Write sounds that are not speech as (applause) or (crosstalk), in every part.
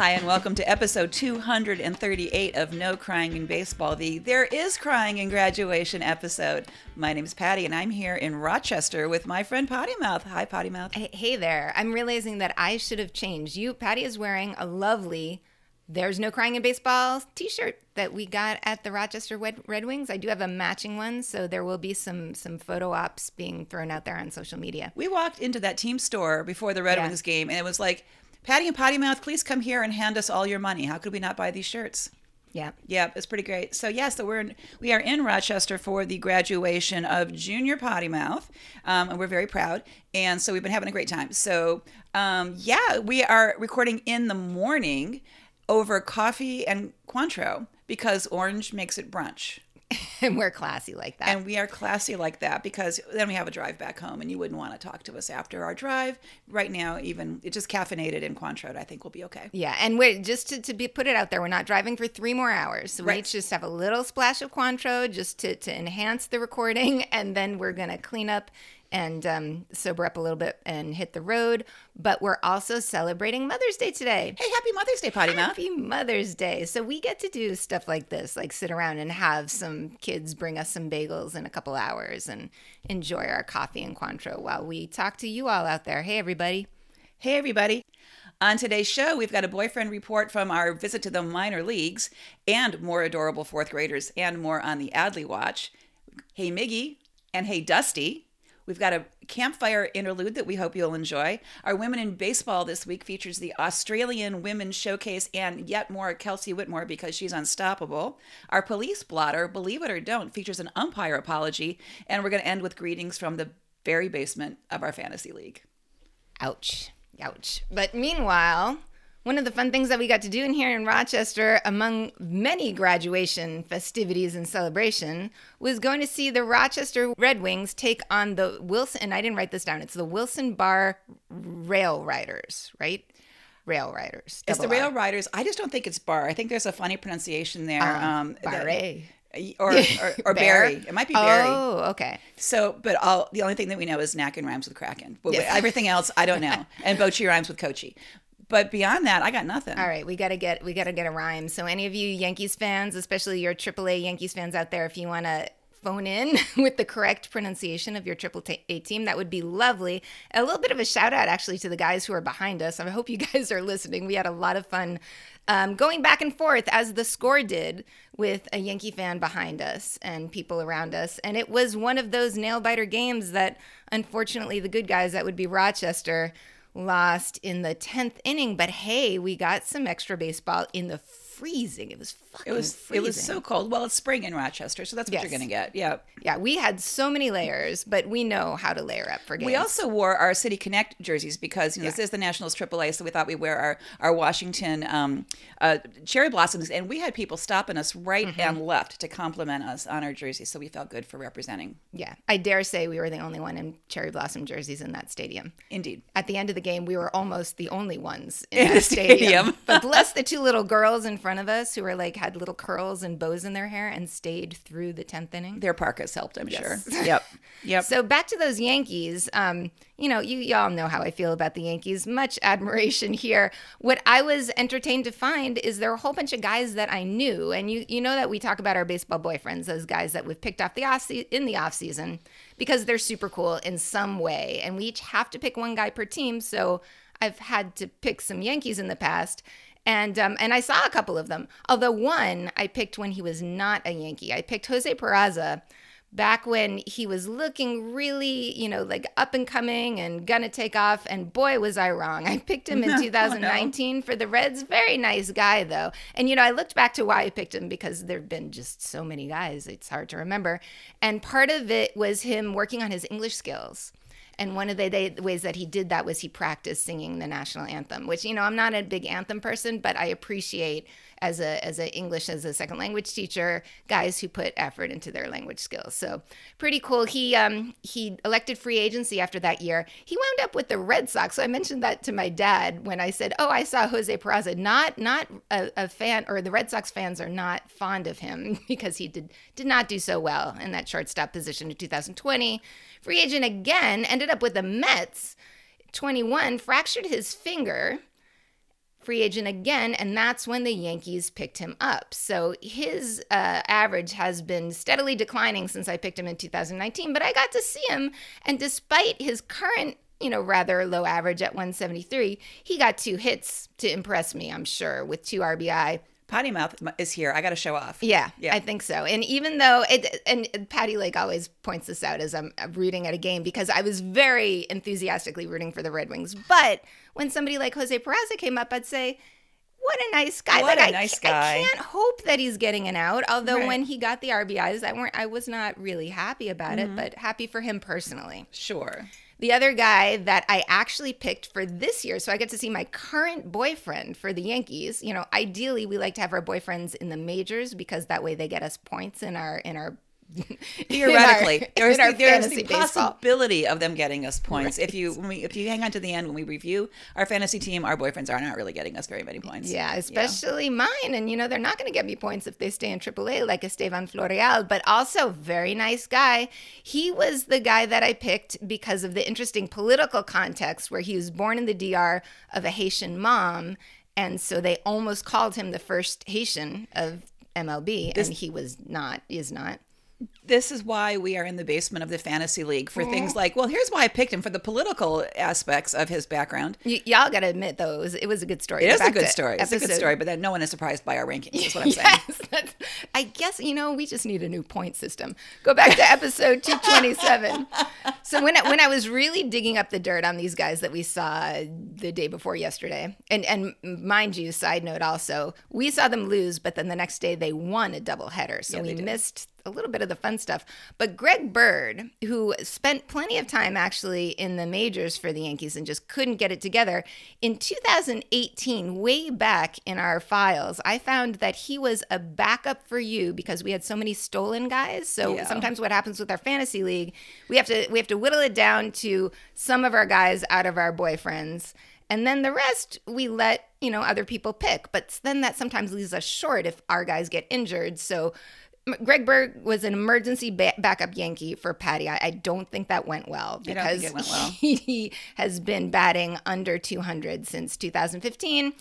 Hi, and welcome to episode 238 of No Crying in Baseball, the There Is Crying in Graduation episode. My name is Patty, and I'm here in Rochester with my friend Potty Mouth. Hi, Potty Mouth. Hey, hey there. I'm realizing that I should have changed. You, Patty, is wearing a lovely There's No Crying in Baseball t shirt that we got at the Rochester Red, Wings. I do have a matching one, so there will be some some photo ops being thrown out there on social media. We walked into that team store before the Red Yeah. Wings game, and it was like, Patty and Potty Mouth, please come here and hand us all your money. How could we not buy these shirts? Yeah. Yeah, it's pretty great. So yes, so we're in, we are in Rochester for the graduation of Junior Potty Mouth, um, and we're very proud. And so we've been having a great time. So um, yeah, we are recording in the morning over coffee and Cointreau because orange makes it brunch. (laughs) And we're classy like that. And we are classy like that because then we have a drive back home, and you wouldn't want to talk to us after our drive. Right now, even it just caffeinated in Cointreau, I think we'll be okay. yeah, and wait, just to, to be put it out there, we're not driving for three more hours. So we Right. each just have a little splash of Cointreau just to, to enhance the recording, and then we're gonna clean up and um, sober up a little bit and hit the road. But we're also celebrating Mother's Day today. Hey, happy Mother's Day, Potty Mouth. Happy Mother's Day. So we get to do stuff like this, like sit around and have some kids bring us some bagels in a couple hours and enjoy our coffee and Cointreau while we talk to you all out there. Hey, everybody. Hey, everybody. On today's show, we've got a boyfriend report from our visit to the minor leagues and more adorable fourth graders and more on the Adley Watch. Hey, Miggy and Hey, Dusty. We've got a campfire interlude that we hope you'll enjoy. Our Women in Baseball this week features the Australian Women's Showcase and yet more Kelsey Whitmore because she's unstoppable. Our police blotter, believe it or don't, features an umpire apology. And we're going to end with greetings from the very basement of our fantasy league. Ouch. Ouch. But meanwhile, one of the fun things that we got to do in here in Rochester, among many graduation festivities and celebration, was going to see the Rochester Red Wings take on the Wilson, and I didn't write this down, it's the Wilson Bar Rail Riders, right? Rail Riders. It's the R. Rail Riders. I just don't think it's bar. I think there's a funny pronunciation there. um, that- Barre. (laughs) or or? Barry. It might be Barry. Oh, okay. So, but all the only thing that we know is Knack and rhymes with Kraken. But Yes. everything else, I don't know. (laughs) and Bochi rhymes with Kochi. But beyond that, I got nothing. All right, we gotta get we gotta get a rhyme. So any of you Yankees fans, especially your AAA Yankees fans out there, if you want to phone in (laughs) with the correct pronunciation of your triple A team, that would be lovely. A little bit of a shout out actually to the guys who are behind us. I hope you (laughs) guys are listening. We had a lot of fun um, going back and forth as the score did with a Yankee fan behind us and people around us, and it was one of those nail biter games that unfortunately the good guys that would be Rochester lost in the 10th inning but hey we got some extra baseball in the freezing it was fucking It was freezing. it was so cold. Well, it's spring in Rochester, so that's what Yes. you're gonna get. Yeah. yeah we had so many layers but we know how to layer up for games We also wore our City Connect jerseys because you know this is the Nationals AAA, so we thought we'd wear our our Washington um, uh, cherry blossoms, and we had people stopping us right Mm-hmm. and left to compliment us on our jerseys, so we felt good for representing. yeah i dare say we were the only one in cherry blossom jerseys in that stadium Indeed. at the end of the game, we were almost the only ones in, In that the stadium. stadium. but bless the two little girls in front of us who were like had little curls and bows in their hair and stayed through the tenth inning. Their parkas helped, I'm Yes. sure. (laughs) Yep. Yep. So back to those Yankees. Um, you know, you y'all know how I feel about the Yankees. Much admiration here. What I was entertained to find is there are a whole bunch of guys that I knew, and you you know that we talk about our baseball boyfriends, those guys that we've picked off the off se- in the off season because they're super cool in some way, and we each have to pick one guy per team. So I've had to pick some Yankees in the past. And um, and I saw a couple of them. Although one I picked when he was not a Yankee. I picked Jose Peraza back when he was looking really, you know, like up and coming and gonna take off. And boy, was I wrong. I picked him (laughs) in 2019 for the Reds. Very nice guy, though. And, you know, I looked back to why I picked him because there have been just so many guys. It's hard to remember. And part of it was him working on his English skills. And one of the, ways that he did that was he practiced singing the national anthem, which you know I'm not a big anthem person, but I appreciate as a as a English as a second language teacher guys who put effort into their language skills. So pretty cool. He um he elected free agency after that year. He wound up with the Red Sox. So I mentioned that to my dad when I said, "Oh, I saw Jose Peraza." Not not a, a fan or the Red Sox fans are not fond of him (laughs) because he did did not do so well in that shortstop position in 2020. Free agent again ended up with the Mets. 21 fractured his finger free agent again, and that's when the Yankees picked him up. So his uh, average has been steadily declining since I picked him in 2019, but I got to see him, and despite his current you know, rather low average at 173. He got two hits to impress me, I'm sure, with two RBI. Potty Mouth is here. I got to show off. Yeah, Yeah. I think so. And even though it, and Patty Lake always points this out as I'm rooting at a game because I was very enthusiastically rooting for the Red Wings. But when somebody like Jose Peraza came up, I'd say, what a nice guy! What like, a I nice ca- guy. I can't hope that he's getting an out. Although Right. when he got the RBIs, I weren't. I was not really happy about Mm-hmm. it, but happy for him personally. Sure. The other guy that I actually picked for this year, so I get to see my current boyfriend for the Yankees. You know, ideally we like to have our boyfriends in the majors because that way they get us points in our in our (laughs) Theoretically, (laughs) our, there's, the, there's the baseball. possibility of them getting us points. If you when we, if you hang on to the end when we review our fantasy team, our boyfriends are not really getting us very many points. Yeah, especially mine. And, you know, they're not going to get me points if they stay in AAA like Esteban Floreal, but also very nice guy. He was the guy that I picked because of the interesting political context where he was born in the DR of a Haitian mom. And so they almost called him the first Haitian of MLB, and he was not, is not. This is why we are in the basement of the fantasy league for things mm-hmm. like, well, here's why I picked him for the political aspects of his background. Y- y'all got to admit, though, it was, it was a good story. It Go a good to story. It's a good story, but then no one is surprised by our rankings. Is what I'm (laughs) saying. Yes, (laughs) that's, I guess you know we just need a new point system. Go back to episode 227. So when I, when I was really digging up the dirt on these guys that we saw the day before yesterday, and and mind you, side note also, we saw them lose, but then the next day they won a doubleheader, so Yeah, we missed a little bit of the fun stuff. But Greg Bird, who spent plenty of time actually in the majors for the Yankees and just couldn't get it together, in 2018, way back in our files, I found that he was a backup for you because we had so many stolen guys. So Yeah. sometimes what happens with our fantasy league, we have to we have to whittle it down to some of our guys out of our boyfriends. And then the rest we let, you know, other people pick. But then that sometimes leaves us short if our guys get injured. So Greg Bird was an emergency ba- backup Yankee for Patty. I, I don't think that went well because went well. (laughs) he has been batting under 200 since 2015.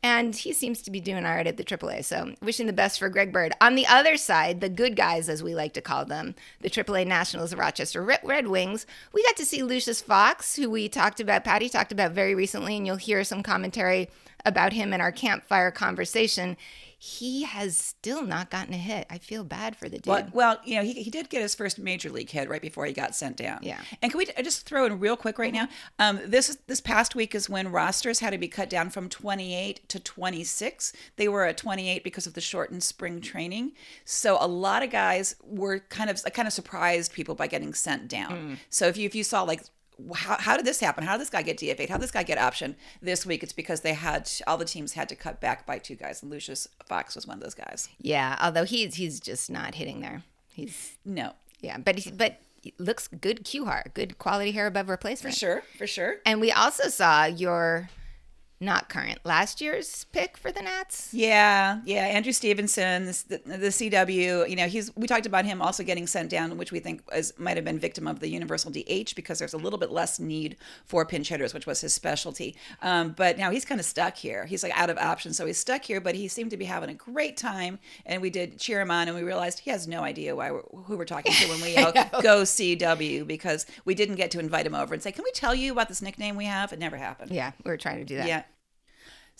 And he seems to be doing all right at the AAA. So, wishing the best for Greg Bird. On the other side, the good guys, as we like to call them, the AAA Nationals, the Rochester Red Red Wings, we got to see Lucius Fox, who we talked about, Patty talked about very recently, and you'll hear some commentary about him in our campfire conversation. He has still not gotten a hit. I feel bad for the dude. Well, well, you know, he, he did get his first major league hit right before he got sent down. Yeah. And can we just throw in real quick right now? Um, this this past week is when rosters had to be cut down from 28 to 26. They were at 28 because of the shortened spring training. So a lot of guys were kind of kind of surprised people by getting sent down. So if you if you saw like how, how did this happen? How did this guy get DFA'd? How did this guy get option this week? It's because they had all the teams had to cut back by two guys, and Lucius Fox was one of those guys. yeah, although he's he's just not hitting there. He's No, Yeah, but he, but looks good Q hair, good quality hair above replacement. for sure, for sure. And we also saw your not current last year's pick for the Nats. Yeah, yeah. Andrew Stevenson, the, the CW. You know, he's. We talked about him also getting sent down, which we think is might have been victim of the universal DH because there's a little bit less need for pinch hitters, which was his specialty. Um, but now he's kind of stuck here. He's like out of options, so he's stuck here. But he seemed to be having a great time, and we did cheer him on, and we realized he has no idea why we're, who we're talking to when we (laughs) go CW because we didn't get to invite him over and say, "Can we tell you about this nickname we have?" It never happened. Yeah, we were trying to do that. Yeah.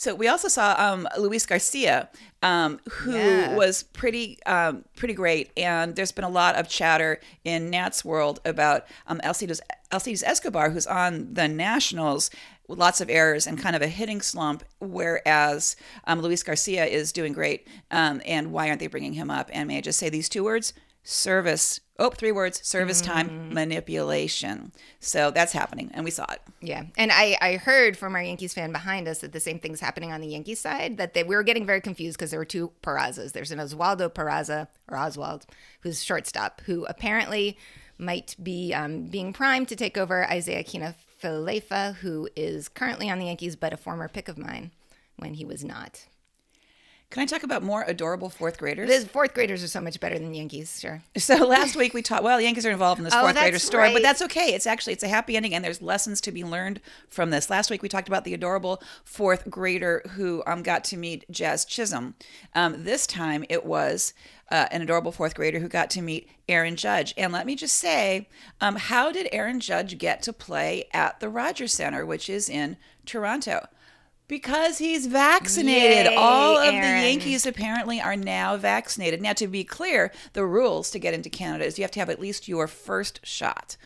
So we also saw um, Luis Garcia, um, who Yeah. was pretty um, pretty great, and there's been a lot of chatter in Nats world about um, Alcides, Alcides Escobar, who's on the Nationals with lots of errors and kind of a hitting slump, whereas um, Luis Garcia is doing great. Um, and why aren't they bringing him up? And may I just say these two words? Service. Oh, three words. Service time manipulation. So that's happening, and we saw it. Yeah, and I, I heard from our Yankees fan behind us that the same thing's happening on the Yankees side. That they we were getting very confused because there were two Perazas. There's an Oswaldo Peraza or Oswald, who's shortstop, who apparently might be um, being primed to take over Isaiah Kina Falefa, who is currently on the Yankees, but a former pick of mine when he was not. Can I talk about more adorable fourth graders? The fourth graders are so much better than Yankees, sure. So last week we talked. Well, Yankees are involved in this Oh, fourth grader story, but that's okay. It's actually it's a happy ending, and there's lessons to be learned from this. Last week we talked about the adorable fourth grader who um, got to meet Jazz Chisholm. Um, this time it was uh, an adorable fourth grader who got to meet Aaron Judge. And let me just say, um, how did Aaron Judge get to play at the Rogers Center, which is in Toronto? Because he's vaccinated. Yay, All of the Yankees apparently are now vaccinated. Now, to be clear, the rules to get into Canada is you have to have at least your first shot.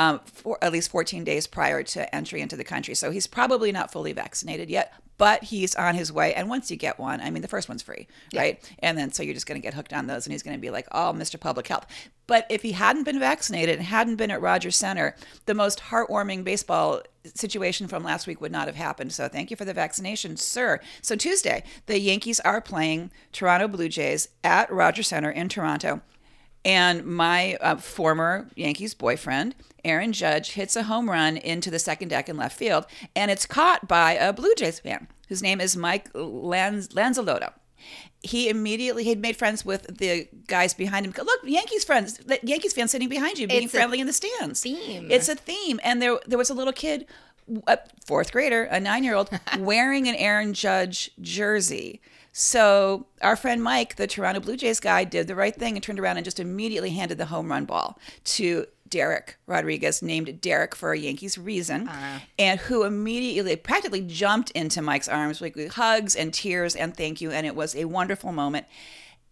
Um, for at least 14 days prior to entry into the country. So he's probably not fully vaccinated yet, but he's on his way. And once you get one, I mean, the first one's free, right? And then so you're just going to get hooked on those, and he's going to be like, oh, Mr. Public Health. But if he hadn't been vaccinated and hadn't been at Rogers Center, the most heartwarming baseball situation from last week would not have happened. So thank you for the vaccination, sir. So Tuesday, the Yankees are playing Toronto Blue Jays at Rogers Center in Toronto. And my uh, former Yankees boyfriend, Aaron Judge, hits a home run into the second deck in left field, and it's caught by a Blue Jays fan whose name is Mike Lanz-. He immediately had made friends with the guys behind him. Look, Yankees friends, Yankees fans sitting behind you, being It's friendly in the stands. theme. It's a theme, and there there was a little kid, a fourth grader, a nine year old, (laughs) wearing an Aaron Judge jersey. So our friend Mike, the Toronto Blue Jays guy, did the right thing and turned around and just immediately handed the home run ball to Derek Rodriguez, named Derek for a Yankees reason, ah. and who immediately, practically jumped into Mike's arms with hugs and tears and thank you, and it was a wonderful moment.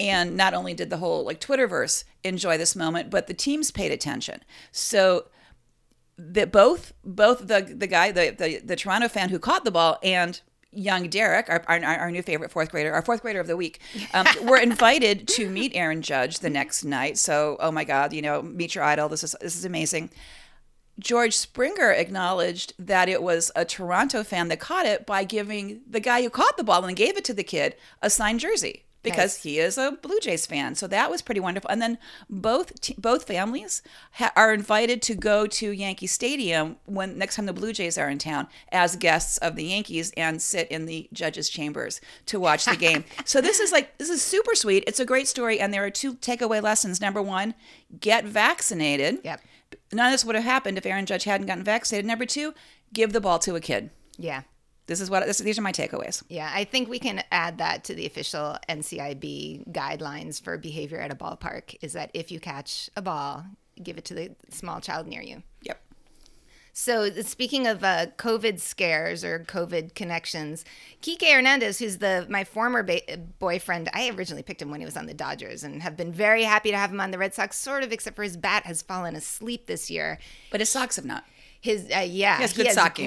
And not only did the whole like Twitterverse enjoy this moment, but the teams paid attention. So that both both the the guy the, the the Toronto fan who caught the ball and young Derek, our, our, our new favorite fourth grader, our fourth grader of the week, um, were (laughs) invited to meet Aaron Judge the next night. So, oh my God, you know, meet your idol. This is this is amazing. George Springer acknowledged that it was a Toronto fan that caught it by giving the guy who caught the ball and gave it to the kid a signed jersey because Nice. he is a Blue Jays fan. So that was pretty wonderful. And then both t- both families ha- are invited to go to Yankee Stadium when next time the Blue Jays are in town as guests of the Yankees and sit in the judges' chambers to watch the game. (laughs) so this is like this is super sweet. It's a great story, and there are two takeaway lessons. Number one, get vaccinated. Yep. None of this would have happened if Aaron Judge hadn't gotten vaccinated. Number two, give the ball to a kid. Yeah. This is what this, these are my takeaways. Yeah, I think we can add that to the official NCIB guidelines for behavior at a ballpark is that if you catch a ball, give it to the small child near you. Yep. So, speaking of uh, COVID scares or COVID connections, Kike Hernandez, who's the my former ba- boyfriend, I originally picked him when he was on the Dodgers, and have been very happy to have him on the Red Sox. Sort of, except for his bat has fallen asleep this year. But his socks have not. His uh, yeah, he has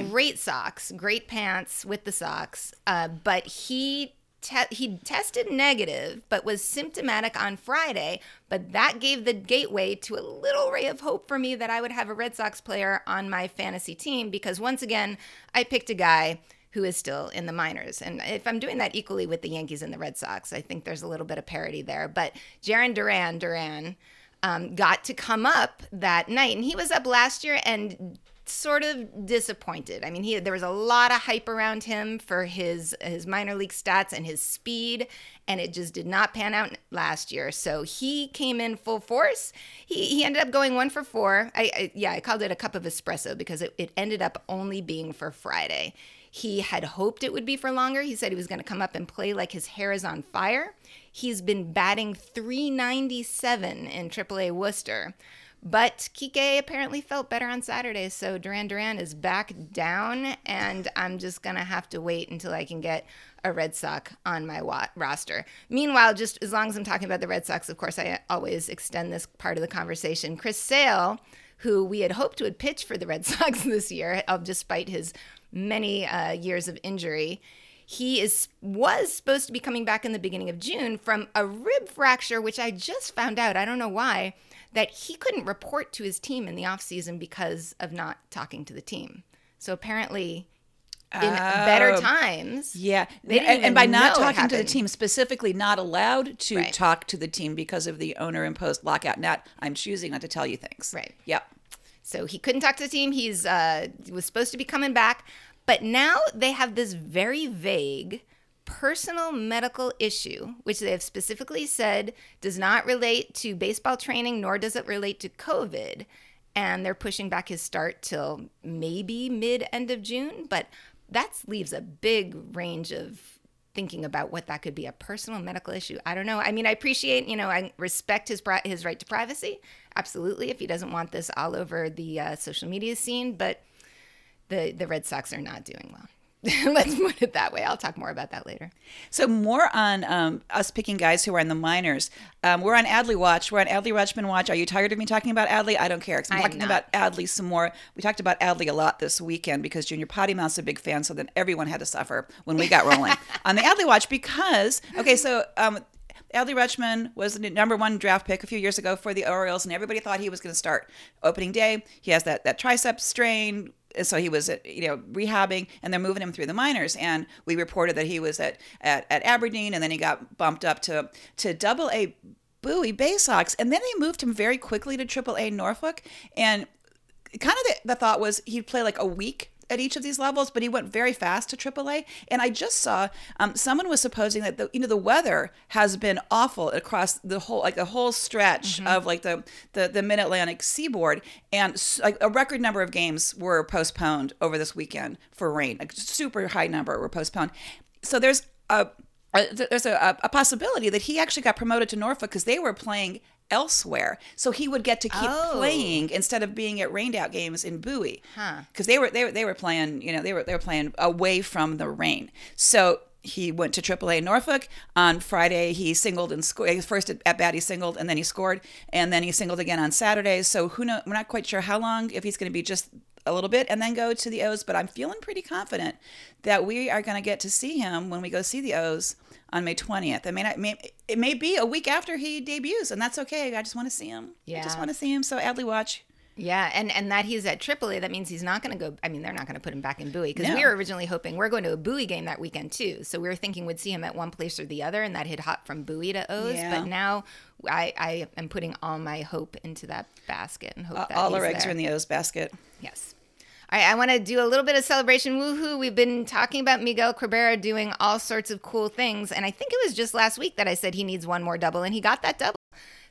great socks, great pants with the socks. Uh, but he te- he tested negative, but was symptomatic on Friday. But that gave the gateway to a little ray of hope for me that I would have a Red Sox player on my fantasy team because once again I picked a guy who is still in the minors. And if I'm doing that equally with the Yankees and the Red Sox, I think there's a little bit of parity there. But Jarren Duran Duran um, got to come up that night, and he was up last year and sort of disappointed. I mean, he there was a lot of hype around him for his his minor league stats and his speed, and it just did not pan out last year. So he came in full force. He he ended up going one for four. I, I yeah, I called it a cup of espresso because it, it ended up only being for Friday. He had hoped it would be for longer. He said he was going to come up and play like his hair is on fire. He's been batting 397 in AAA Worcester. But Kike apparently felt better on Saturday, so Duran Duran is back down, and I'm just gonna have to wait until I can get a Red Sox on my wa- roster. Meanwhile, just as long as I'm talking about the Red Sox, of course, I always extend this part of the conversation. Chris Sale, who we had hoped would pitch for the Red (laughs) Sox this year, despite his many uh, years of injury, he is was supposed to be coming back in the beginning of June from a rib fracture, which I just found out. I don't know why that he couldn't report to his team in the offseason because of not talking to the team. So apparently, in better Oh. times, Yeah, and, and by not talking to the team, specifically not allowed to Right. talk to the team because of the owner imposed lockout. Not, I'm choosing not to tell you things. Right. Yep. So he couldn't talk to the team. He's uh, was supposed to be coming back, but now they have this very vague personal medical issue, which they have specifically said does not relate to baseball training nor does it relate to COVID. And they're pushing back his start till maybe mid end of June. But that leaves a big range of thinking about what that could be a personal medical issue. I don't know. I mean, I appreciate, you know, I respect his his right to privacy. Absolutely, if he doesn't want this all over the uh, social media scene, but the the Red Sox are not doing well. (laughs) Let's put it that way. I'll talk more about that later. So more on um, us picking guys who are in the minors. Um, we're on Adley Watch. We're on Adley Rutschman Watch. Are you tired of me talking about Adley? I don't care. I'm I talking about Adley some more. We talked about Adley a lot this weekend because Junior Potty Mouth's a big fan, so then everyone had to suffer when we got rolling (laughs) on the Adley Watch because okay, so um, Adley Rutschman was the number one draft pick a few years ago for the Orioles, and everybody thought he was going to start opening day. He has that that tricep strain, so he was at, you know rehabbing, and they're moving him through the minors. And we reported that he was at at, at Aberdeen, and then he got bumped up to to Double A Bowie Bay Sox, and then they moved him very quickly to Triple A Norfolk, and kind of the, the thought was he'd play like a week at each of these levels, but he went very fast to AAA. And I just saw um, someone was supposing that the you know the weather has been awful across the whole like the whole stretch of like the the, the Mid Atlantic seaboard, and like a record number of games were postponed over this weekend for rain. A super high number were postponed. So there's a uh, there's a, a possibility that he actually got promoted to Norfolk because they were playing elsewhere, so he would get to keep Oh. playing instead of being at rained out games in Bowie. Huh. Because they were they were they were playing you know they were they were playing away from the rain. So he went to AAA Norfolk on Friday. He singled and scored. First at, at bat he singled and then he scored and then he singled again on Saturday. So who know? We're not quite sure how long if he's going to be just a little bit and then go to the O's. But I'm feeling pretty confident that we are going to get to see him when we go see the O's on May 20th. I mean, it may, it may be a week after he debuts, and that's okay. I just want to see him. Yeah. I just want to see him. So Adley watch. Yeah, and and that he's at AAA, that means he's not going to go. I mean, they're not going to put him back in Bowie because No. we were originally hoping we're going to a Bowie game that weekend too. So we were thinking we'd see him at one place or the other, and that he'd hop from Bowie to O's. Yeah. But now I, I am putting all my hope into that basket and hope that All our eggs there. are in the O's basket. Yes. All right, I want to do a little bit of celebration. Woohoo. We've been talking about Miguel Cabrera doing all sorts of cool things. And I think it was just last week that I said he needs one more double, and he got that double.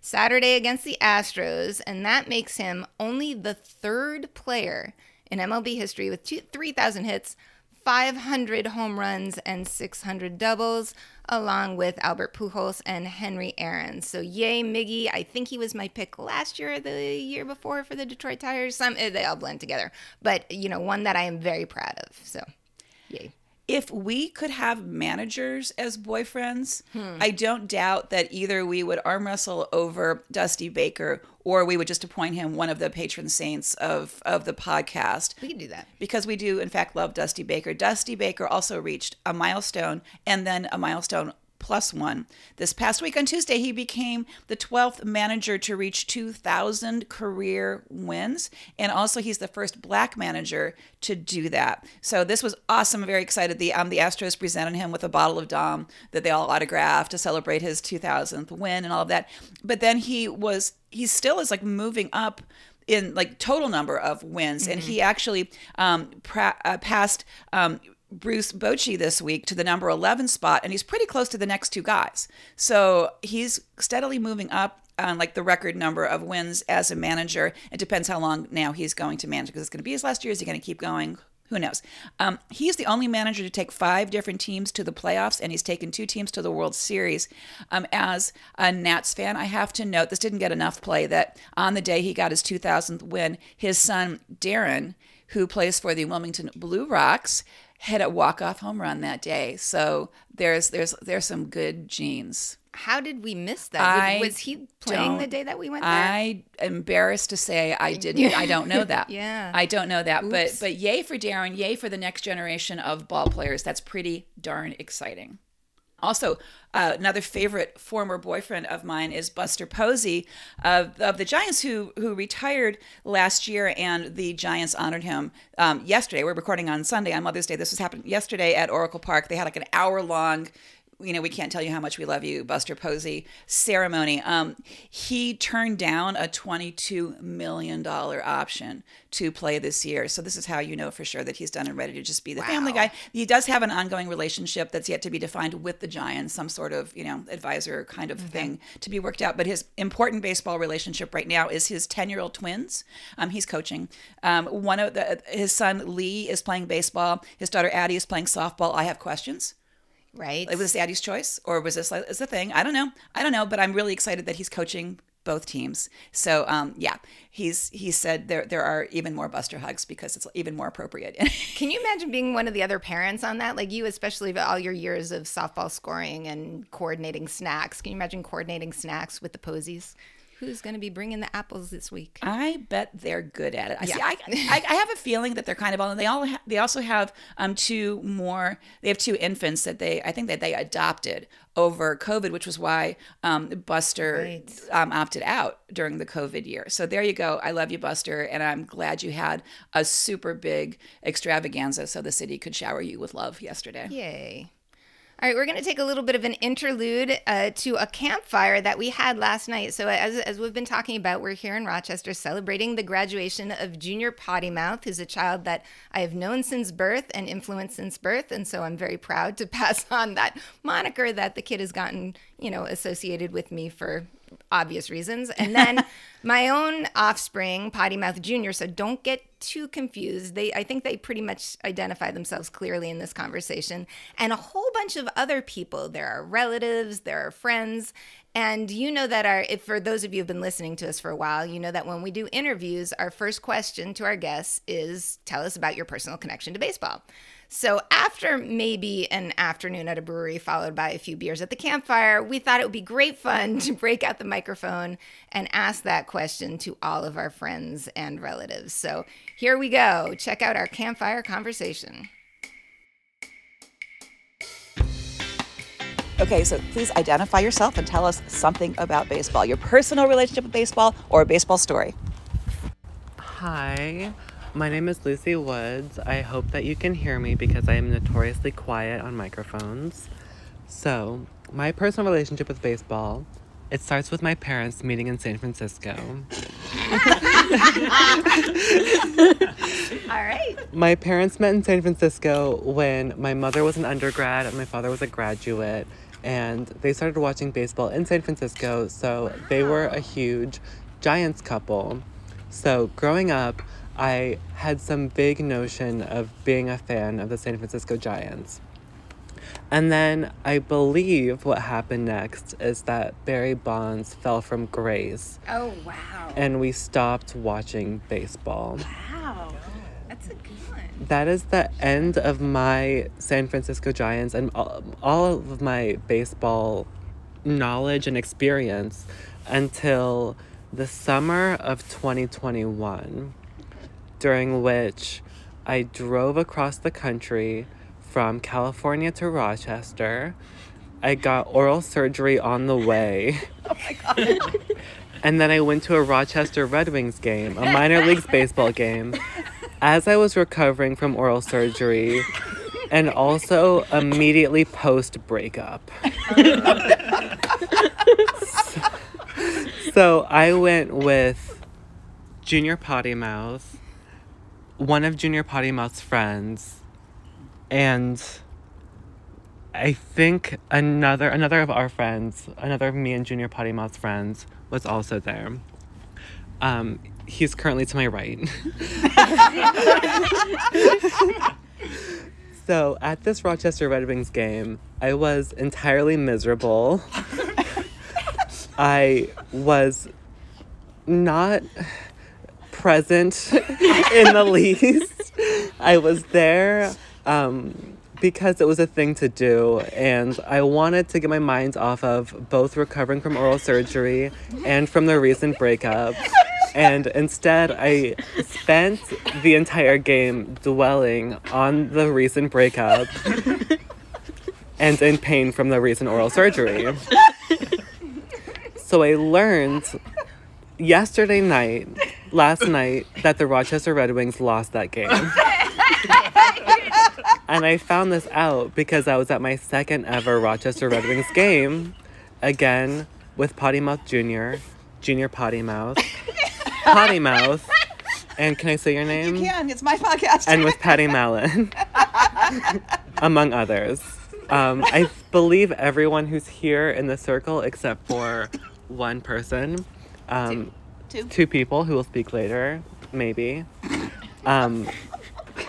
Saturday against the Astros, and that makes him only the third player in MLB history with two, 3,000 hits, 500 home runs, and 600 doubles, along with Albert Pujols and Henry Aaron. So, yay, Miggy. I think he was my pick last year the year before for the Detroit Tigers. Some, eh, they all blend together, but, you know, one that I am very proud of. So, yay. If we could have managers as boyfriends, Hmm. I don't doubt that either we would arm wrestle over Dusty Baker or we would just appoint him one of the patron saints of, of the podcast. We can do that. because we do in fact love Dusty Baker. Dusty Baker also reached a milestone and then a milestone plus one. This past week on Tuesday, he became the 12th manager to reach 2,000 career wins. And also, he's the first black manager to do that. So, this was awesome. Very excited. The, um, the Astros presented him with a bottle of Dom that they all autographed to celebrate his 2000th win and all of that. But then he was, he still is like moving up in like total number of wins, and he actually um, pra- uh, passed um, Bruce Bochy this week to the number 11 spot, and he's pretty close to the next two guys. So he's steadily moving up on like the record number of wins as a manager. It depends how long now he's going to manage because it's going to be his last year. Is he going to keep going? Who knows? Um, he's the only manager to take five different teams to the playoffs, and he's taken two teams to the World Series. Um, as a Nats fan, I have to note this didn't get enough play that on the day he got his 2000th win, his son Darren, who plays for the Wilmington Blue Rocks, had a walk-off home run that day. So there's there's there's some good genes. How did we miss that? Was, was he playing the day that we went there? I embarrassed to say I (laughs) didn't. I don't know that. (laughs) Yeah. I don't know that. But but yay for Darren! Yay for the next generation of ball players. That's pretty darn exciting. Also, uh, another favorite former boyfriend of mine is Buster Posey of, of the Giants, who who retired last year, and the Giants honored him um, yesterday. We're recording on Sunday on Mother's Day. This was happening yesterday at Oracle Park. They had like an hour long you know, we can't tell you how much we love you, Buster Posey ceremony. Um, he turned down a $22 million option to play this year. So this is how you know for sure that he's done and ready to just be the wow. family guy. He does have an ongoing relationship that's yet to be defined with the Giants, some sort of, you know, advisor kind of mm-hmm. thing to be worked out. But his important baseball relationship right now is his 10 year old twins. Um, he's coaching. Um, one of the, his son Lee is playing baseball. His daughter Addie is playing softball. I have questions. Right. Was this Addie's choice or was this like, is the thing? I don't know. I don't know, but I'm really excited that he's coaching both teams. So um, yeah, he's he said there there are even more Buster hugs because it's even more appropriate. (laughs) Can you imagine being one of the other parents on that? Like you, especially all your years of softball scoring and coordinating snacks. Can you imagine coordinating snacks with the Poseys? Who's going to be bringing the apples this week? I bet they're good at it. I yeah. see. I, I, I, have a feeling that they're kind of all. They all. Ha- they also have um two more. They have two infants that they. I think that they adopted over COVID, which was why um, Buster right. um, opted out during the COVID year. So there you go. I love you, Buster, and I'm glad you had a super big extravaganza so the city could shower you with love yesterday. Yay. All right, we're going to take a little bit of an interlude uh, to a campfire that we had last night. So, as, as we've been talking about, we're here in Rochester celebrating the graduation of Junior Potty Mouth, who's a child that I have known since birth and influenced since birth. And so I'm very proud to (laughs) pass on that moniker that the kid has gotten, you know, associated with me for obvious reasons. (laughs) And then my own offspring, Potty Mouth Jr. So don't get too confused. They, I think they pretty much identify themselves clearly in this conversation. And a whole bunch of other people. There are relatives, there are friends. And you know that our, if for those of you who've been listening to us for a while, you know that when we do interviews, our first question to our guests is tell us about your personal connection to baseball. So, after maybe an afternoon at a brewery followed by a few beers at the campfire, we thought it would be great fun to break out the microphone and ask that question to all of our friends and relatives. So, here we go. Check out our campfire conversation. Okay, so please identify yourself and tell us something about baseball, your personal relationship with baseball or a baseball story. Hi, my name is Lucy Woods. I hope that you can hear me because I am notoriously quiet on microphones. So, my personal relationship with baseball, it starts with my parents meeting in San Francisco. (laughs) All right. My parents met in San Francisco when my mother was an undergrad and my father was a graduate and they started watching baseball in San Francisco, so they were a huge Giants couple. So, growing up, I had some vague notion of being a fan of the San Francisco Giants. And then I believe what happened next is that Barry Bonds fell from grace. Oh, wow. And we stopped watching baseball. Wow. That's a good one. That is the end of my San Francisco Giants and all, all of my baseball knowledge and experience until the summer of 2021 during which I drove across the country from California to Rochester. I got oral surgery on the way. (laughs) Oh my God. and then I went to a Rochester Red Wings game, a minor leagues baseball game, as I was recovering from oral surgery and also immediately post breakup. (laughs) so, so I went with Junior Potty Mouth one of Junior Potty Mouth's friends, and I think another another of our friends, another of me and Junior Potty Mouth's friends, was also there. Um, he's currently to my right. (laughs) so at this Rochester Red Wings game, I was entirely miserable. (laughs) I was not present (laughs) in the least. I was there um, because it was a thing to do, and I wanted to get my mind off of both recovering from oral surgery and from the recent breakup. And instead, I spent the entire game dwelling on the recent breakup (laughs) and in pain from the recent oral surgery. So I learned yesterday night last night that the Rochester Red Wings lost that game. (laughs) and I found this out because I was at my second ever Rochester Red Wings game, again with Potty Mouth Jr., Junior Potty Mouth, Potty Mouth, and can I say your name? You can. It's my podcast. and with Patty Mallon, among others. Um, I believe everyone who's here in the circle, except for one person, um, Two. two people who will speak later, maybe. Um,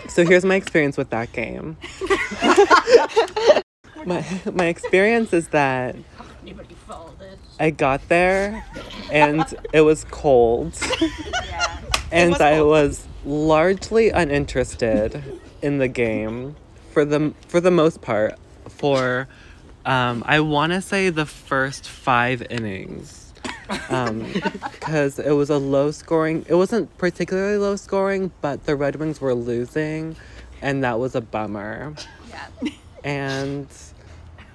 so here's my experience with that game. (laughs) my my experience is that I got there, and it was cold and was I cold. was largely uninterested in the game for the for the most part. For um, I want to say the first five innings, (laughs) because it was a low scoring. It wasn't particularly low scoring, but the Red Wings were losing, and that was a bummer. Yeah. And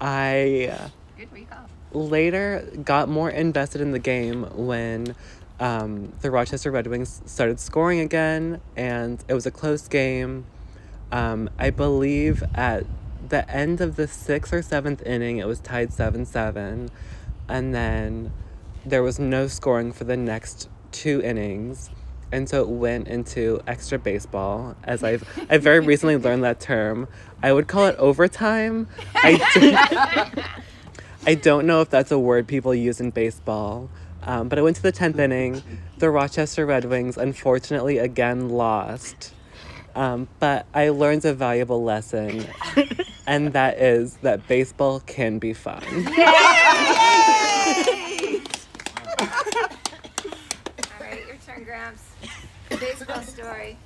I Good recall. later got more invested in the game when um, the Rochester Red Wings started scoring again, and it was a close game. Um, I believe at the end of the sixth or seventh inning, it was tied 7 7. And then there was no scoring for the next two innings. And so it went into extra baseball, as I've I very (laughs) recently learned that term. I would call it overtime. I (laughs) do, I don't know if that's a word people use in baseball, um, but I went to the 10th inning. The Rochester Red Wings unfortunately again lost. Um, but I learned a valuable lesson, (laughs) and that is that baseball can be fun. All right, your turn, Gramps. Story.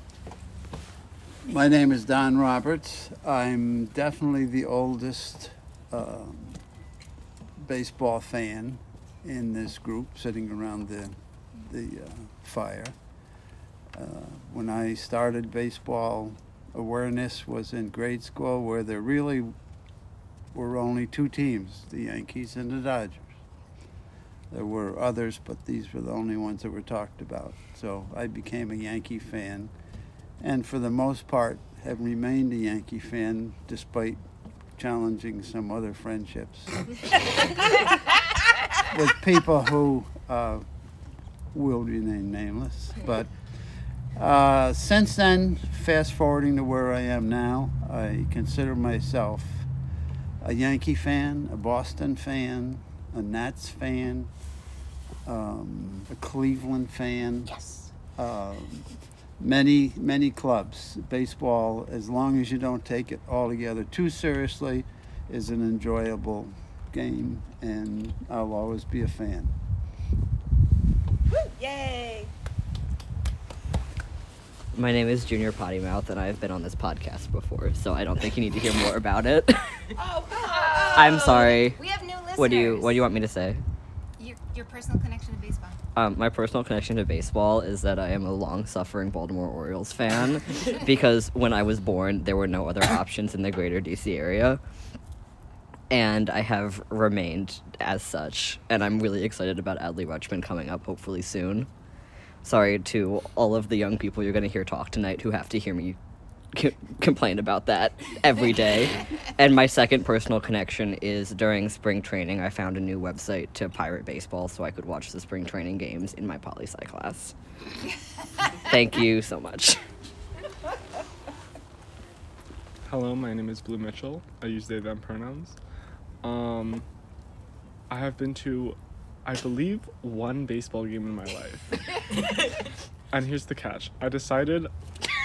My name is Don Roberts. I'm definitely the oldest um, baseball fan in this group, sitting around the the uh, fire. Uh, when I started baseball, awareness was in grade school, where there really were only two teams: the Yankees and the Dodgers. There were others, but these were the only ones that were talked about. So I became a Yankee fan and for the most part have remained a Yankee fan despite challenging some other friendships (laughs) with people who uh, will remain nameless. But uh, since then, fast forwarding to where I am now, I consider myself a Yankee fan, a Boston fan, a Nats fan, um, a Cleveland fan. Yes. Um, many many clubs baseball as long as you don't take it altogether too seriously is an enjoyable game and i'll always be a fan Yay. My name is Junior Potty Mouth, and I've been on this podcast before, so I don't think you need to hear more about it. (laughs) Oh, I'm sorry. We have new listeners. What do you What do you want me to say? Your, personal connection to baseball. Um, my personal connection to baseball is that I am a long-suffering Baltimore Orioles fan (laughs) because when I was born, there were no other options in the greater DC area, and I have remained as such. And I'm really excited about Adley Rutschman coming up, hopefully soon. Sorry to all of the young people you're going to hear talk tonight who have to hear me c- complain about that every day. and my second personal connection is during spring training, I found a new website to pirate baseball so I could watch the spring training games in my poli sci class. Thank you so much. Hello, my name is Blue Mitchell. I use they them pronouns. Um, I have been to, I believe, one baseball game in my life. (laughs) and here's the catch: I decided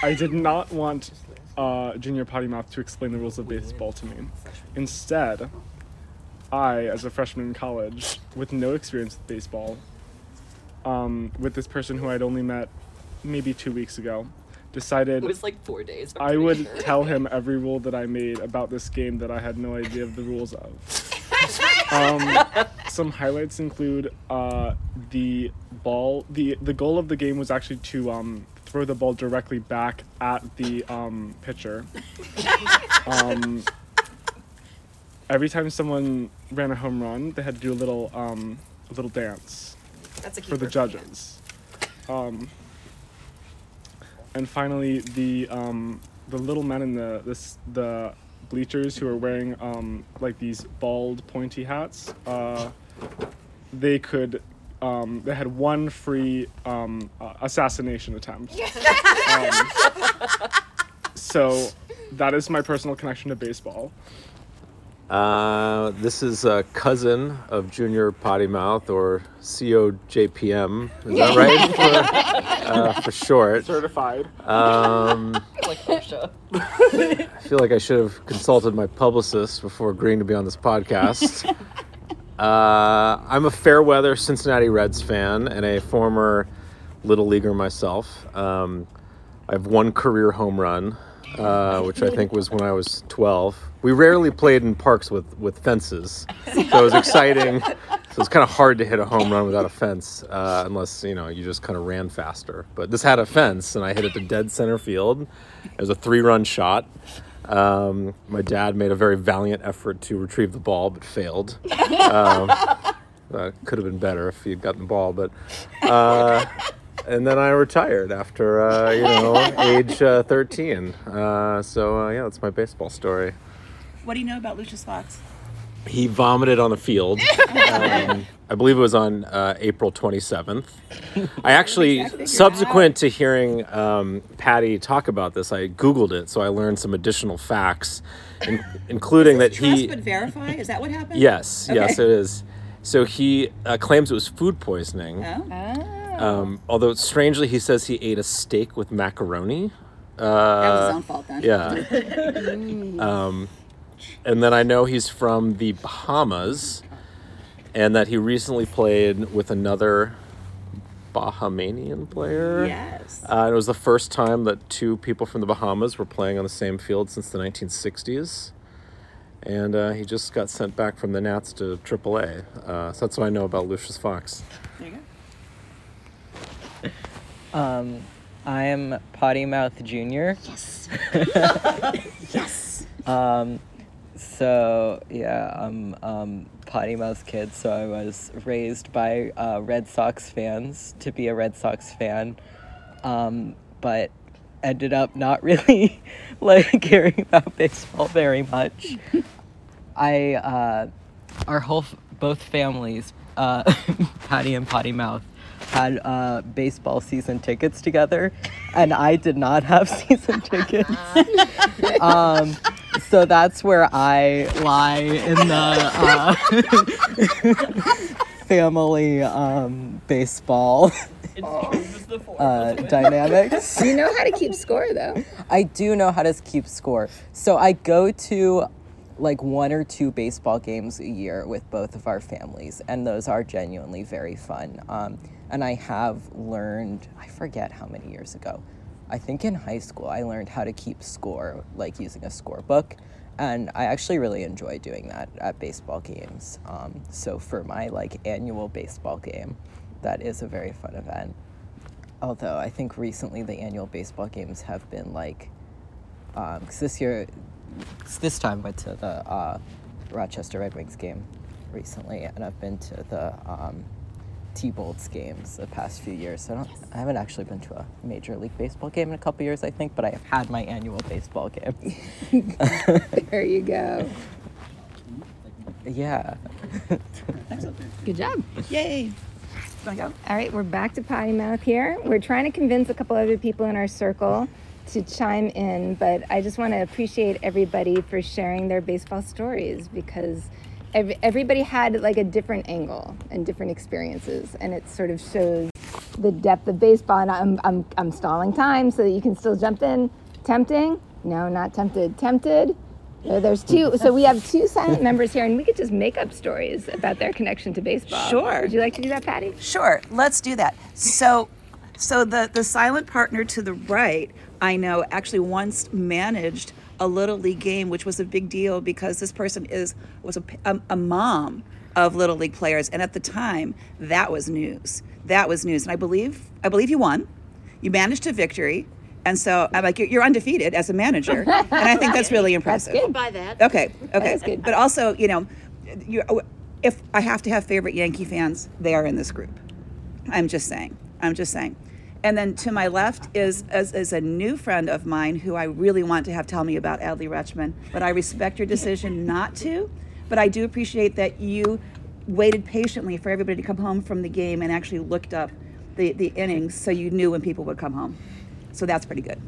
I did not want uh, Junior Potty Mouth to explain the rules of baseball to me. Instead, I, as a freshman in college, with no experience with baseball, um, with this person who I'd only met maybe two weeks ago, decided It was like four days. I'm I would sure. tell him every rule that I made about this game that I had no idea of the rules of. (laughs) um, some highlights include uh, the ball. the The goal of the game was actually to um, throw the ball directly back at the um, pitcher. (laughs) Um, every time someone ran a home run, they had to do a little um, a little dance That's a for the judges. Um, and finally, the um, the little men in the this the bleachers who are wearing um, like these bald pointy hats. Uh, they could. Um, they had one free um, uh, assassination attempt. (laughs) Um, so that is my personal connection to baseball. Uh, this is a cousin of Junior Potty Mouth or COJPM. Is that (laughs) right? for, uh, for short. Certified. Um, like OSHA. I feel like I should have consulted my publicist before agreeing to be on this podcast. (laughs) Uh, I'm a fair weather Cincinnati Reds fan and a former Little Leaguer myself. Um, I have one career home run, uh, which I think was when I was 12. We rarely played in parks with, with fences, so it was exciting. (laughs) So it's kind of hard to hit a home run without a fence, uh, unless you know you just kind of ran faster. But this had a fence, and I hit it to dead center field. It was a three-run shot. Um, my dad made a very valiant effort to retrieve the ball, but failed. (laughs) Um, uh, could have been better if he had gotten the ball, but. Uh, and then I retired after, uh, you know, age uh, 13. Uh, so, uh, yeah, that's my baseball story. What do you know about Lucius Fox? He vomited on the field. (laughs) Um, I believe it was on uh, April 27th. I (laughs) actually, subsequent to hearing um, Patty talk about this, I Googled it, so I learned some additional facts, in, including that Trust he. but verify. Is that what happened? Yes, yes, it is. So he uh, claims it was food poisoning. Oh, Um, although strangely, he says he ate a steak with macaroni. Uh, that was his own fault then. yeah. (laughs) um, and then I know he's from the Bahamas, and that he recently played with another Bahamanian player. Yes. Uh, and it was the first time that two people from the Bahamas were playing on the same field since the 1960s. And uh, he just got sent back from the Nats to AAA. Uh, so that's what I know about Lucius Fox. There you go. Um, I am Potty Mouth Junior. Yes. (laughs) (laughs) Um, so yeah, I'm um, Potty Mouth kid. So I was raised by uh, Red Sox fans to be a Red Sox fan, um, but ended up not (laughs) really like caring about baseball very much. I uh, our whole f- both families, uh, (laughs) Patty and Potty Mouth, had uh, baseball season tickets together, and I did not have (laughs) season tickets. um, so that's where I lie in the uh, (laughs) family um, baseball uh, dynamics. You know how to keep score though. I do know how to keep score. So I go to like one or two baseball games a year with both of our families, and those are genuinely very fun. Um, and I have learned, I forget how many years ago, I think in high school, I learned how to keep score, like using a scorebook. And I actually really enjoy doing that at baseball games. Um, so for my like annual baseball game, that is a very fun event. Although I think recently the annual baseball games have been like, because this year, this time went to the uh, Rochester Red Wings game recently, and I've been to the um, T-Bolts games the past few years. So I, don't, I haven't actually been to a Major League Baseball game in a couple years, I think, but I have had my annual baseball game. (laughs) (laughs) There you go. yeah. Good job. Yay. Go? All right, we're back to potty mouth here. We're trying to convince a couple other people in our circle to chime in, but I just want to appreciate everybody for sharing their baseball stories because ev- everybody had like a different angle and different experiences, and it sort of shows the depth of baseball. And I'm, I'm, I'm stalling time so that you can still jump in. Tempting? No, not tempted. Tempted? Uh, there's two. So we have two silent members here, and we could just make up stories about their connection to baseball. Sure. Would you like to do that, Patty? Sure, let's do that. So, so the the silent partner to the right, I know, actually once managed a little league game, which was a big deal because this person is was a, a, um, a mom of little league players, and at the time that was news. That was news, and I believe I believe you won. You managed to victory, and so I'm like you're, you're undefeated as a manager, (laughs) and I think that's really impressive. good. By that. Okay, okay. But also, you know, you uh, if I have to have favorite Yankee fans, they are in this group. I'm just saying. I'm just saying. And then to my left is, is, is a new friend of mine who I really want to have tell me about Adley Rutschman, but I respect your decision (laughs) not to. But I do appreciate that you waited patiently for everybody to come home from the game and actually looked up the, the innings so you knew when people would come home. So that's pretty good.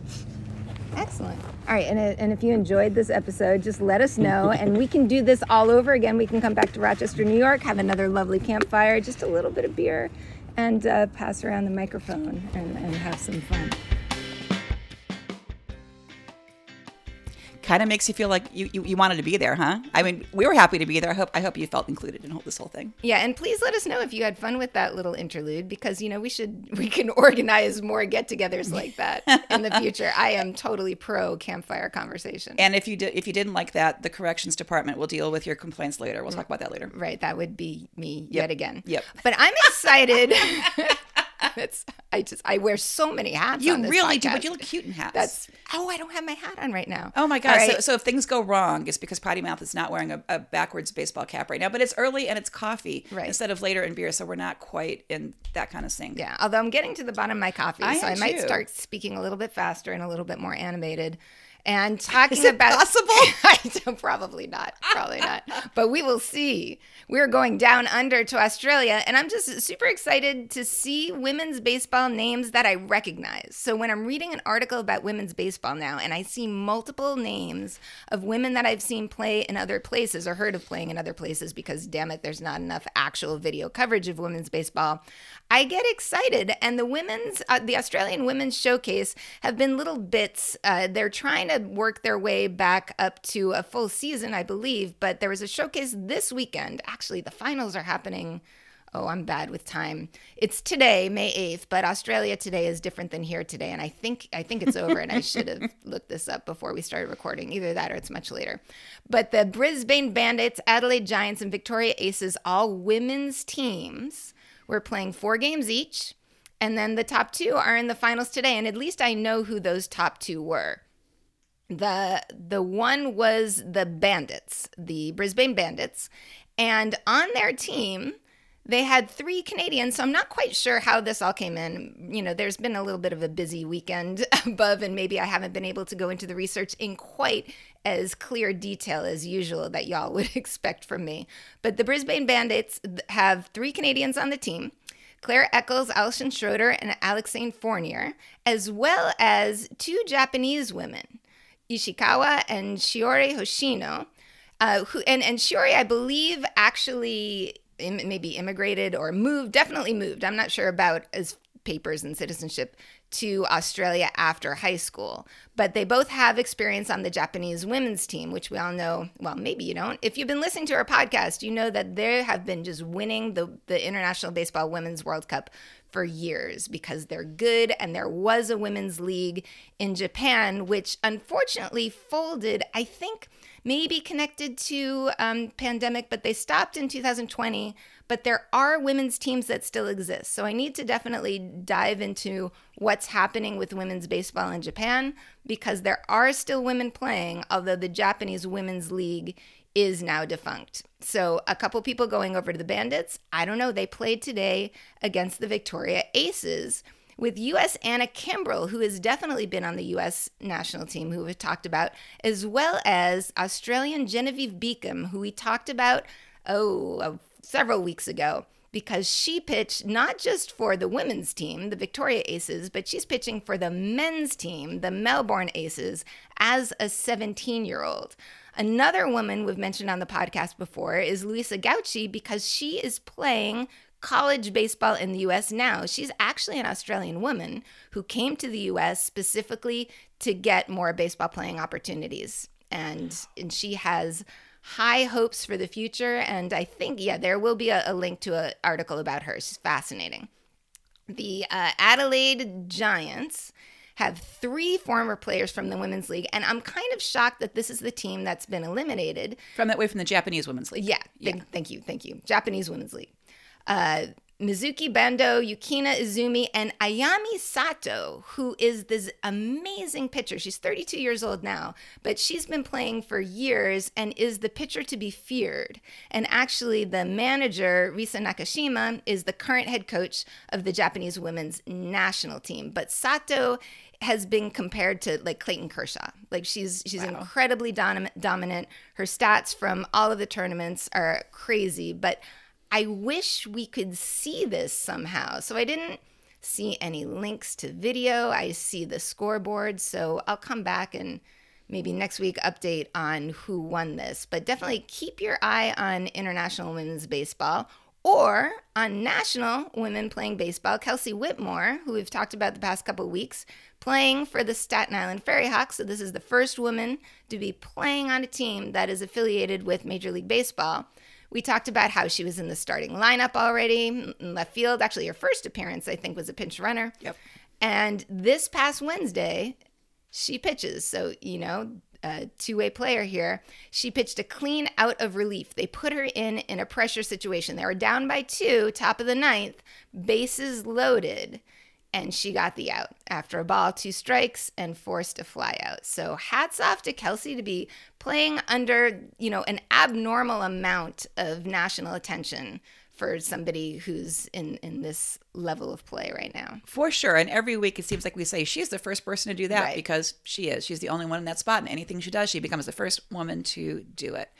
Excellent. All right, and, and if you enjoyed this episode, just let us know, and we can do this all over again. We can come back to Rochester, New York, have another lovely campfire, just a little bit of beer, and uh, pass around the microphone and, and have some fun. Kind of makes you feel like you, you, you wanted to be there, huh? I mean, we were happy to be there. I hope I hope you felt included in this whole thing. Yeah, and please let us know if you had fun with that little interlude because you know we should (laughs) we can organize more get-togethers like that in the future. I am totally pro campfire conversation. And if you did if you didn't like that, the corrections department will deal with your complaints later. We'll talk about that later. right, that would be me yet again. Yep. But I'm excited. (laughs) (laughs) (laughs) It's, I just I wear so many hats. You on this really do, podcast. but you look cute in hats. That's oh, I don't have my hat on right now. Oh my god! So, right. so if things go wrong, it's because Potty Mouth is not wearing a, a backwards baseball cap right now. But it's early and it's coffee Right. instead of later in beer, so we're not quite in that kind of sync. Yeah, although I'm getting to the bottom of my coffee, I so I might too. start speaking a little bit faster and a little bit more animated. And (laughs) talking Is it about possible? (laughs) Probably not, probably not. But we will see. We're going down under to Australia, and I'm just super excited to see women's baseball names that I recognize. So when I'm reading an article about women's baseball now, and I see multiple names of women that I've seen play in other places or heard of playing in other places, because damn it, there's not enough actual video coverage of women's baseball. I get excited, and the women's, uh, the Australian Women's Showcase have been little bits. Uh, they're trying to work their way back up to a full season, I believe. But there was a showcase this weekend. Actually, the finals are happening. Oh, I'm bad with time. It's today, May 8th, but Australia today is different than here today, and I think I think it's over. and I should have (laughs) looked this up before we started recording. Either that or it's much later. But the Brisbane Bandits, Adelaide Giants, and Victoria Aces, all women's teams, were playing four games each. And then the top two are in the finals today. And at least I know who those top two were. The the one was the Bandits, the Brisbane Bandits. And on their team, they had three Canadians, so I'm not quite sure how this all came in. You know, there's been a little bit of a busy weekend (laughs) above, and maybe I haven't been able to go into the research in quite as clear detail as usual that y'all (laughs) would expect from me. But the Brisbane Bandits have three Canadians on the team. Claire Eccles, Alison Schroeder, and Alexane Fournier, as well as two Japanese women, Ishikawa and Shiori Hoshino, uh, who and, and Shiori, I believe, actually Im- maybe immigrated or moved, definitely moved. I'm not sure about his papers and citizenship to Australia after high school, but they both have experience on the Japanese women's team, which we all know. Well, maybe you don't. If you've been listening to our podcast, you know that they have been just winning the the International Baseball Women's World Cup for years because they're good and there was a women's league in Japan which unfortunately folded I think maybe connected to um, pandemic but they stopped in 2020 but there are women's teams that still exist. So I need to definitely dive into what's happening with women's baseball in Japan because there are still women playing although the Japanese women's league is now defunct. So, a couple people going over to the Bandits. I don't know. They played today against the Victoria Aces with U.S. Anna Kimbrell, who has definitely been on the U.S. national team, who we've talked about, as well as Australian Genevieve Beacom, who we talked about, oh, uh, several weeks ago. Because she pitched not just for the women's team, the Victoria Aces, but she's pitching for the men's team, the Melbourne Aces, as a 17 year old. Another woman we've mentioned on the podcast before is Luisa Gauchi because she is playing college baseball in the US now. She's actually an Australian woman who came to the US specifically to get more baseball playing opportunities. And, and she has high hopes for the future. And I think, yeah, there will be a, a link to an article about her. She's fascinating. The uh, Adelaide Giants have three former players from the Women's League. And I'm kind of shocked that this is the team that's been eliminated. From that way from the Japanese Women's League. Yeah, thank, thank you, thank you. Japanese Women's League. Uh, Mizuki Bando, Yukina Izumi, and Ayami Sato, who is this amazing pitcher. She's 32 years old now, but she's been playing for years and is the pitcher to be feared. And actually, the manager, Risa Nakashima, is the current head coach of the Japanese women's national team. But Sato has been compared to like Clayton Kershaw. Like she's she's incredibly dominant dominant. Her stats from all of the tournaments are crazy, but I wish we could see this somehow. So I didn't see any links to video. I see the scoreboard, so I'll come back and maybe next week update on who won this. But definitely keep your eye on International Women's Baseball or on National Women Playing Baseball. Kelsey Whitmore, who we've talked about the past couple of weeks, playing for the Staten Island Ferry Hawks. So this is the first woman to be playing on a team that is affiliated with Major League Baseball. We talked about how she was in the starting lineup already in left field. Actually, her first appearance, I think, was a pinch runner. Yep. And this past Wednesday, she pitches. So, you know, a two way player here. She pitched a clean out of relief. They put her in in a pressure situation. They were down by two, top of the ninth, bases loaded. And she got the out after a ball, two strikes, and forced a fly out. So hats off to Kelsey to be playing under, you know, an abnormal amount of national attention for somebody who's in in this level of play right now. For sure. And every week it seems like we say she's the first person to do that Right. because she is. She's the only one in that spot. And anything she does, she becomes the first woman to do it.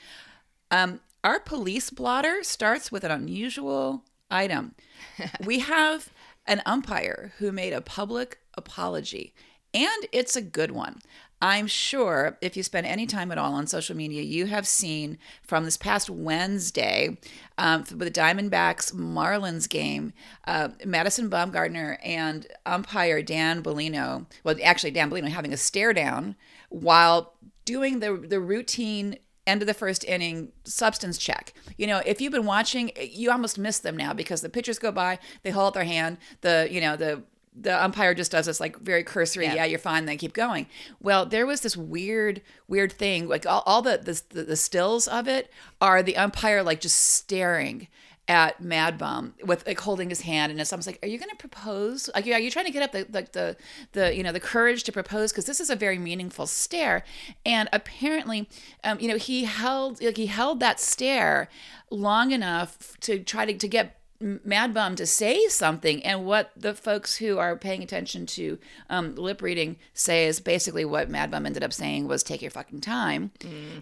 Um, our police blotter starts with an unusual item. (laughs) we have an umpire who made a public apology, and it's a good one. I'm sure if you spend any time at all on social media, you have seen from this past Wednesday um, with the Diamondbacks Marlins game, uh, Madison Bumgarner and umpire Dan Bellino, well, actually, Dan Bellino having a stare down while doing the, the routine end of the first inning substance check. You know, if you've been watching, you almost miss them now because the pitchers go by, they hold out their hand, the you know the the umpire just does this like very cursory, yeah, you're fine, then keep going. Well, there was this weird, weird thing. Like all, all the, the the stills of it are the umpire like just staring at Mad Bum with like holding his hand, and it's almost like, are you going to propose? Like, are you trying to get up the like the the you know the courage to propose? Because this is a very meaningful stare, and apparently, um, you know, he held like he held that stare long enough to try to to get Mad Bum to say something, and what the folks who are paying attention to um, lip reading say is basically what Mad Bum ended up saying was "take your fucking time,"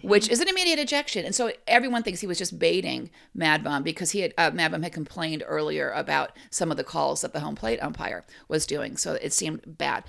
which is an immediate ejection. And so everyone thinks he was just baiting Mad Bum because he had uh, Mad Bum had complained earlier about some of the calls that the home plate umpire was doing, so it seemed bad.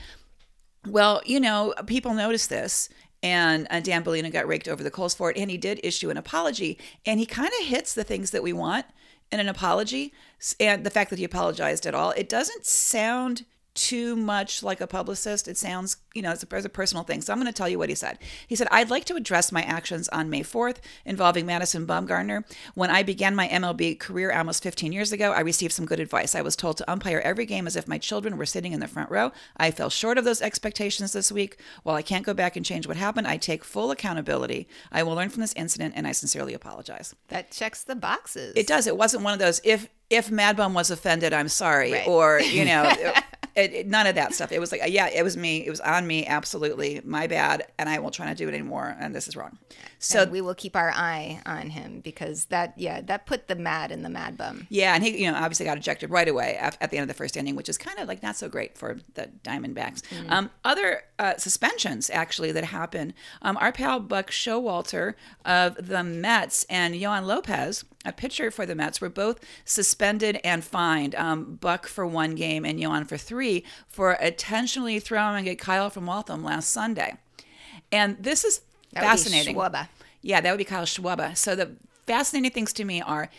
Well, you know, people noticed this, and uh, Dan Bellino got raked over the coals for it, and he did issue an apology, and he kind of hits the things that we want in an apology, and the fact that he apologized at all. It doesn't sound too much like a publicist. It sounds, you know, it's a, it's a personal thing. So I'm going to tell you what he said. He said, I'd like to address my actions on May 4th involving Madison Bumgarner. When I began my MLB career almost 15 years ago, I received some good advice. I was told to umpire every game as if my children were sitting in the front row. I fell short of those expectations this week. While I can't go back and change what happened, I take full accountability. I will learn from this incident and I sincerely apologize. That checks the boxes. It does. It wasn't one of those if if Mad Bum was offended, I'm sorry, Right. or you (laughs) know, it, it, none of that stuff. It was like, yeah, it was me. It was on me. Absolutely, my bad, and I won't try to do it anymore. And this is wrong. So and we will keep our eye on him because that, yeah, that put the mad in the mad bum. yeah, and he, you know, obviously got ejected right away at, at the end of the first inning, which is kind of like not so great for the Diamondbacks. Um, other uh, suspensions actually that happened. Um, our pal Buck Showalter of the Mets and Yoan Lopez, a pitcher for the Mets, were both suspended and fined. Um, Buck for one game and Yoan for three for intentionally throwing at Kyle from Waltham last Sunday. And this is That fascinating. Yeah, that would be Kyle Schwarber. So the fascinating things to me are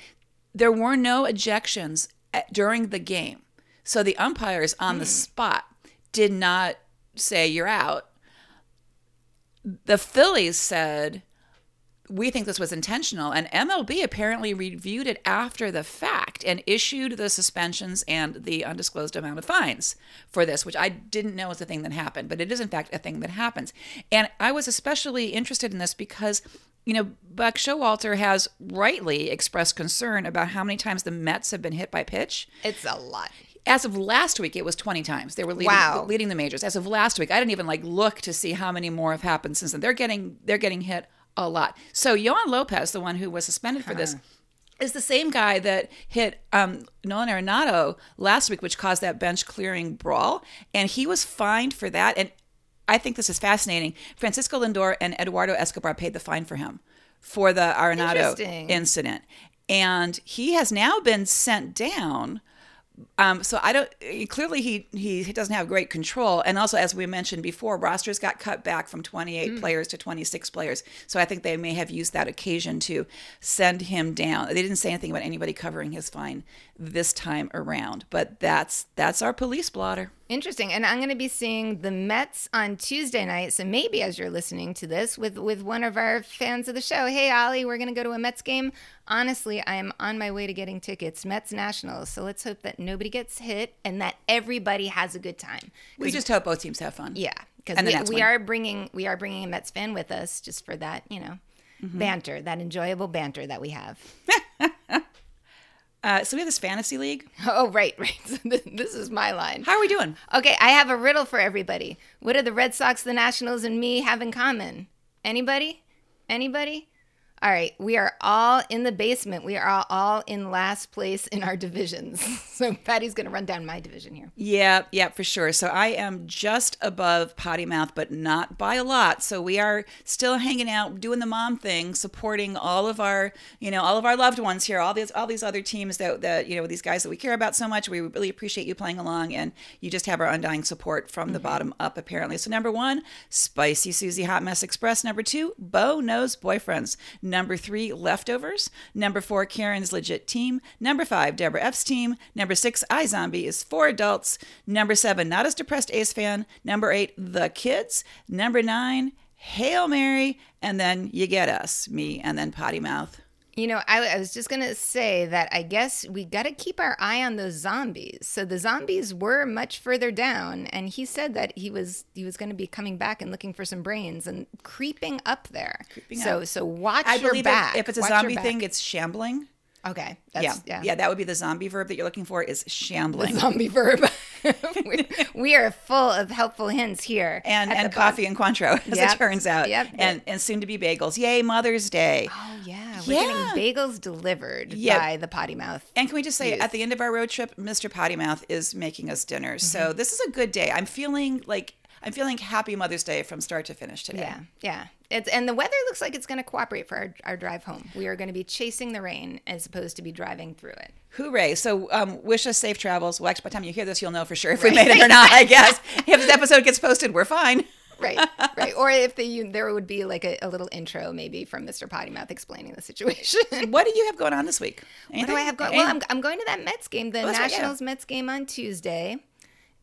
there were no ejections at, during the game. So the umpires on the spot did not say you're out. The Phillies said we think this was intentional and MLB apparently reviewed it after the fact and issued the suspensions and the undisclosed amount of fines for this which I didn't know was a thing that happened but it is in fact a thing that happens and I was especially interested in this because you know, Buck Showalter has rightly expressed concern about how many times the Mets have been hit by pitch. It's a lot. As of last week, it was 20 times. They were leading, Wow. leading the majors. As of last week, I didn't even like look to see how many more have happened since then. They're getting they're getting hit a lot. So Yoan Lopez, the one who was suspended for this, is the same guy that hit um, Nolan Arenado last week, which caused that bench clearing brawl, and he was fined for that. And I think this is fascinating. Francisco Lindor and Eduardo Escobar paid the fine for him for the Arenado incident, and he has now been sent down. Um, so I don't. Clearly, he he doesn't have great control, and also as we mentioned before, rosters got cut back from 28 Mm. players to 26 players. So I think they may have used that occasion to send him down. They didn't say anything about anybody covering his fine this time around, but that's that's our police blotter. Interesting. And I'm going to be seeing the Mets on Tuesday night. So maybe as you're listening to this with with one of our fans of the show, hey Ollie, we're going to go to a Mets game. Honestly, I am on my way to getting tickets. Mets Nationals. So let's hope that nobody gets hit and that everybody has a good time. We just hope both teams have fun. Yeah, because we, we are bringing we are bringing a Mets fan with us just for that you know Mm-hmm. banter, that enjoyable banter that we have. (laughs) Uh, so we have this fantasy league. (laughs) Oh right, right. (laughs) This is my line. How are we doing? Okay, I have a riddle for everybody. What do the Red Sox, the Nationals, and me have in common? Anybody? Anybody? All right, we are all in the basement. We are all, all in last place in our divisions. (laughs) So Patty's going to run down my division here. Yeah, yeah, for sure. So I am just above potty mouth, but not by a lot. So we are still hanging out, doing the mom thing, supporting all of our, you know, all of our loved ones here, all these, all these other teams that, that you know, these guys that we care about so much. We really appreciate you playing along, and you just have our undying support from the mm-hmm. bottom up, apparently. So number one, Spicy Susie Hot Mess Express. Number two, Bo Knows Boyfriends. Number three, Leftovers. Number four, Karen's Legit Team. Number five, Deborah F's team. Number six, iZombie is for adults. Number seven, Not as Depressed Ace Fan. Number eight, The Kids. Number nine, Hail Mary. And then you get us, me, and then Potty Mouth. You know, I, I was just going to say that I guess we got to keep our eye on those zombies. So the zombies were much further down and he said that he was he was going to be coming back and looking for some brains and creeping up there. so up. so watch I your believe back. if, if it's a Watch zombie thing, it's shambling. Okay. Yeah. That's, yeah. yeah. that would be the zombie verb that you're looking for is shambling. Zombie verb. (laughs) (laughs) we, we are full of helpful hints here. and and coffee and Cointreau, (laughs) as Yep. it turns out. Yep. And and soon to be bagels. Yay, Mother's Day. Oh yeah, we're Yeah. getting bagels delivered Yeah. by the potty mouth. And can we just say, Yes. at the end of our road trip, Mr. Potty Mouth is making us dinner. Mm-hmm. So this is a good day. I'm feeling like I'm feeling happy Mother's Day from start to finish today. Yeah, yeah. It's and the weather looks like it's going to cooperate for our, our drive home. We are going to be chasing the rain as opposed to be driving through it. Hooray! So um, wish us safe travels. Well, actually, by the time you hear this, you'll know for sure if we made it or not. I (laughs) guess if this episode gets posted, we're fine. (laughs) Right, right. Or if the, you, there would be like a, a little intro maybe from Mr. Potty Mouth explaining the situation. What do you have going on this week? What do I have going? Well, I'm, I'm going to that Mets game, the Oh, that's right, yeah. Nationals Mets game on Tuesday.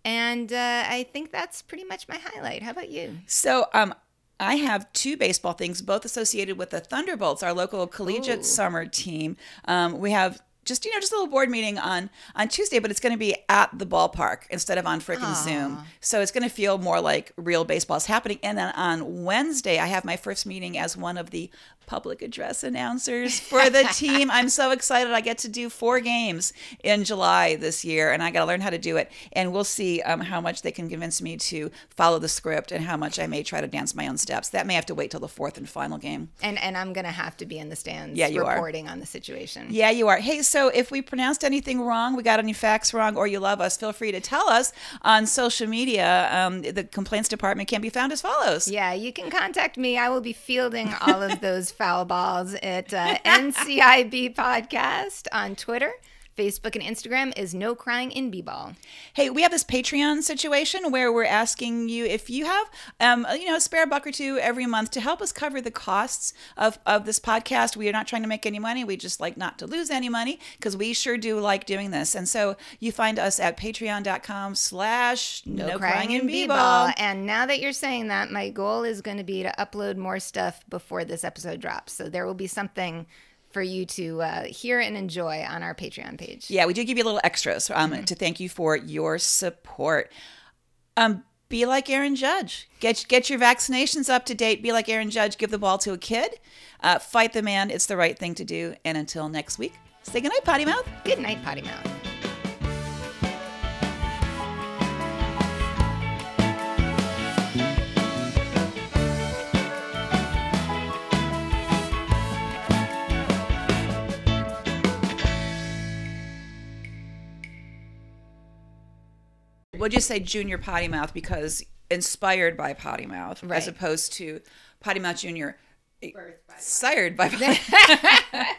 And uh, I think that's pretty much my highlight. How about you? So, um, I have two baseball things, both associated with the Thunderbolts, our local collegiate Ooh. summer team. Um, we have just you know just a little board meeting on on Tuesday, but it's going to be at the ballpark instead of on freaking Zoom. So it's going to feel more like real baseball is happening. And then on Wednesday, I have my first meeting as one of the public address announcers for the (laughs) team. I'm so excited. I get to do four games in July this year, and I got to learn how to do it. And we'll see um, how much they can convince me to follow the script and how much I may try to dance my own steps. That may have to wait till the fourth and final game. And and I'm gonna have to be in the stands Yeah, you are. reporting on the situation. Yeah, you are. Hey, so if we pronounced anything wrong, we got any facts wrong, or you love us, feel free to tell us on social media. Um, the complaints department can be found as follows. Yeah, you can contact me. I will be fielding all of (laughs) those foul balls at uh, NCIB Podcast on Twitter. Facebook and Instagram is No Crying in B-Ball. Hey, we have this Patreon situation where we're asking you if you have, um, you know, a spare buck or two every month to help us cover the costs of, of this podcast. We are not trying to make any money. We just like not to lose any money because we sure do like doing this. And so you find us at patreon.com slash no crying in b-ball. And now that you're saying that, my goal is going to be to upload more stuff before this episode drops. So there will be something for you to uh, hear and enjoy on our Patreon page. Yeah, we do give you a little extras um, Mm-hmm. to thank you for your support. Um, be like Aaron Judge. Get get your vaccinations up to date. Be like Aaron Judge. Give the ball to a kid. Uh, fight the man. It's the right thing to do. And until next week, say goodnight, potty mouth. Good night, potty mouth. Would you say junior potty mouth because inspired by potty mouth Right. as opposed to potty mouth junior sired by potty (laughs)